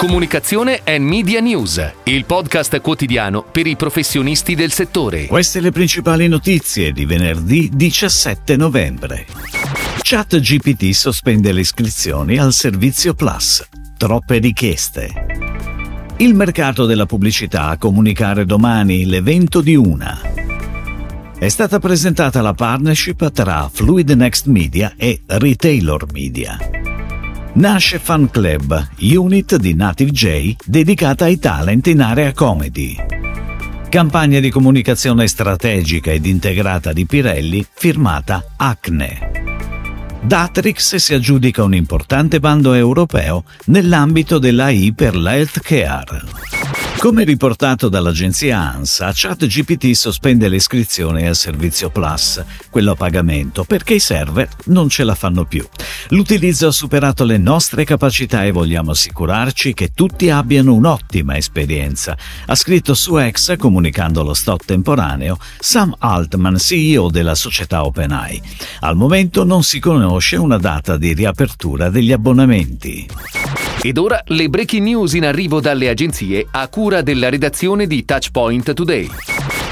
Comunicazione e Media News, il podcast quotidiano per i professionisti del settore. Queste le principali notizie di venerdì 17 novembre. ChatGPT sospende le iscrizioni al servizio Plus. Troppe richieste. Il mercato della pubblicità a comunicare domani l'evento di una. È stata presentata la partnership tra Fluid Next Media e Retailer Media. Nasce Fan Club, unit di Native J dedicata ai talent in area comedy. Campagna di comunicazione strategica ed integrata di Pirelli firmata Acne. Datrix si aggiudica un importante bando europeo nell'ambito dell'AI per la healthcare. Come riportato dall'agenzia ANSA, ChatGPT sospende le iscrizioni al servizio Plus, quello a pagamento, perché i server non ce la fanno più. L'utilizzo ha superato le nostre capacità e vogliamo assicurarci che tutti abbiano un'ottima esperienza, ha scritto su X comunicando lo stop temporaneo Sam Altman, CEO della società OpenAI. Al momento non si conosce una data di riapertura degli abbonamenti. Ed ora le breaking news in arrivo dalle agenzie a cura della redazione di Touchpoint Today.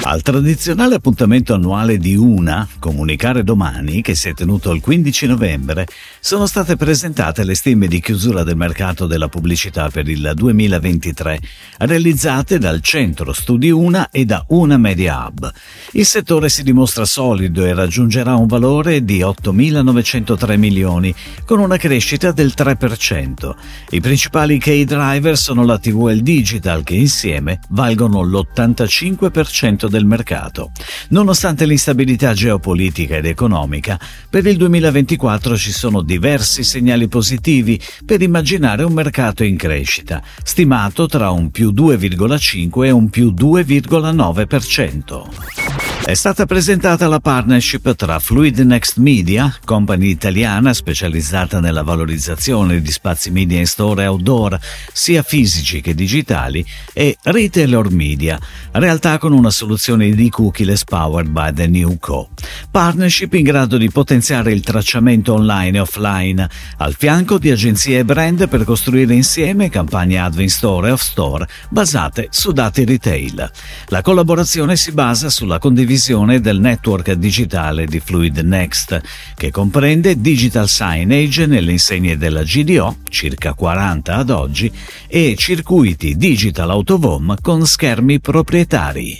Al tradizionale appuntamento annuale di UNA, Comunicare Domani, che si è tenuto il 15 novembre, sono state presentate le stime di chiusura del mercato della pubblicità per il 2023, realizzate dal Centro Studi UNA e da UNA Media Hub. Il settore si dimostra solido e raggiungerà un valore di 8.903 milioni, con una crescita del 3%. I principali key driver sono la TV e il digital, che insieme valgono l'85% del mercato. Nonostante l'instabilità geopolitica ed economica, per il 2024 ci sono diversi segnali positivi per immaginare un mercato in crescita, stimato tra un più 2,5 e un più 2,9%. È stata presentata la partnership tra Fluid Next Media, company italiana specializzata nella valorizzazione di spazi media in store e outdoor, sia fisici che digitali, e Retailer Media, realtà con una soluzione di cookieless powered by the New Co. Partnership in grado di potenziare il tracciamento online e offline, al fianco di agenzie e brand per costruire insieme campagne ad in store e off store basate su dati retail. La collaborazione si basa sulla condivisione visione del network digitale di Fluid Next, che comprende digital signage nelle insegne della GDO, circa 40 ad oggi, e circuiti digital autovom con schermi proprietari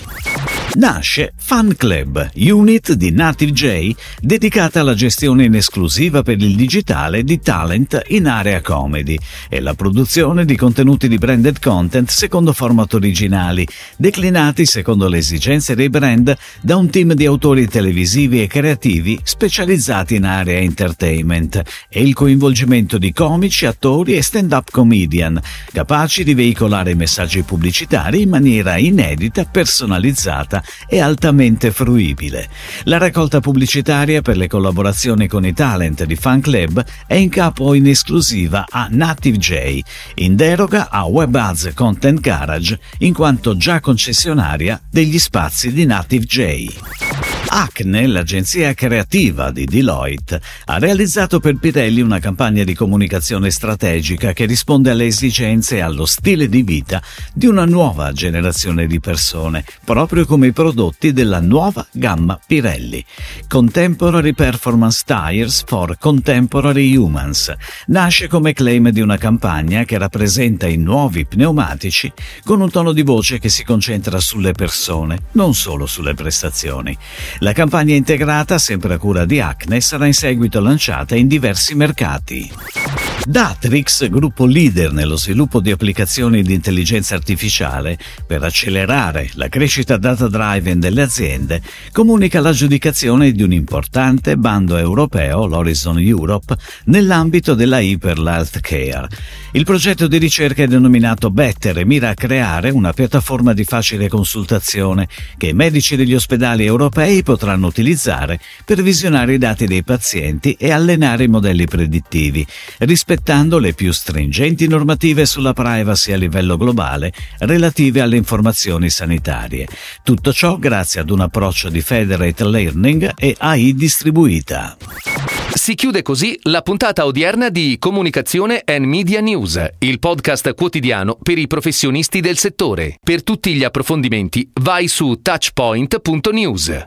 nasce Fan Club, unit di Native J dedicata alla gestione in esclusiva per il digitale di talent in area comedy e la produzione di contenuti di branded content secondo format originali, declinati secondo le esigenze dei brand da un team di autori televisivi e creativi specializzati in area entertainment e il coinvolgimento di comici, attori e stand-up comedian, capaci di veicolare messaggi pubblicitari in maniera inedita, personalizzata limitata e altamente fruibile. La raccolta pubblicitaria per le collaborazioni con i talent di Fan Club è in capo in esclusiva a Native J, in deroga a WebAds Content Garage, in quanto già concessionaria degli spazi di Native J. Acne, l'agenzia creativa di Deloitte, ha realizzato per Pirelli una campagna di comunicazione strategica che risponde alle esigenze e allo stile di vita di una nuova generazione di persone, proprio come i prodotti della nuova gamma Pirelli. Contemporary Performance Tires for Contemporary Humans nasce come claim di una campagna che rappresenta i nuovi pneumatici con un tono di voce che si concentra sulle persone, non solo sulle prestazioni. La campagna integrata, sempre a cura di Acne, sarà in seguito lanciata in diversi mercati. Datrix, gruppo leader nello sviluppo di applicazioni di intelligenza artificiale per accelerare la crescita data-driven delle aziende, comunica l'aggiudicazione di un importante bando europeo, l'Horizon Europe, nell'ambito della Hyper Healthcare. Il progetto di ricerca è denominato Better e mira a creare una piattaforma di facile consultazione che i medici degli ospedali europei potranno utilizzare per visionare i dati dei pazienti e allenare i modelli predittivi, rispettando le più stringenti normative sulla privacy a livello globale relative alle informazioni sanitarie. Tutto ciò grazie ad un approccio di Federate Learning e AI distribuita. Si chiude così la puntata odierna di Comunicazione and Media News, il podcast quotidiano per i professionisti del settore. Per tutti gli approfondimenti vai su touchpoint.news.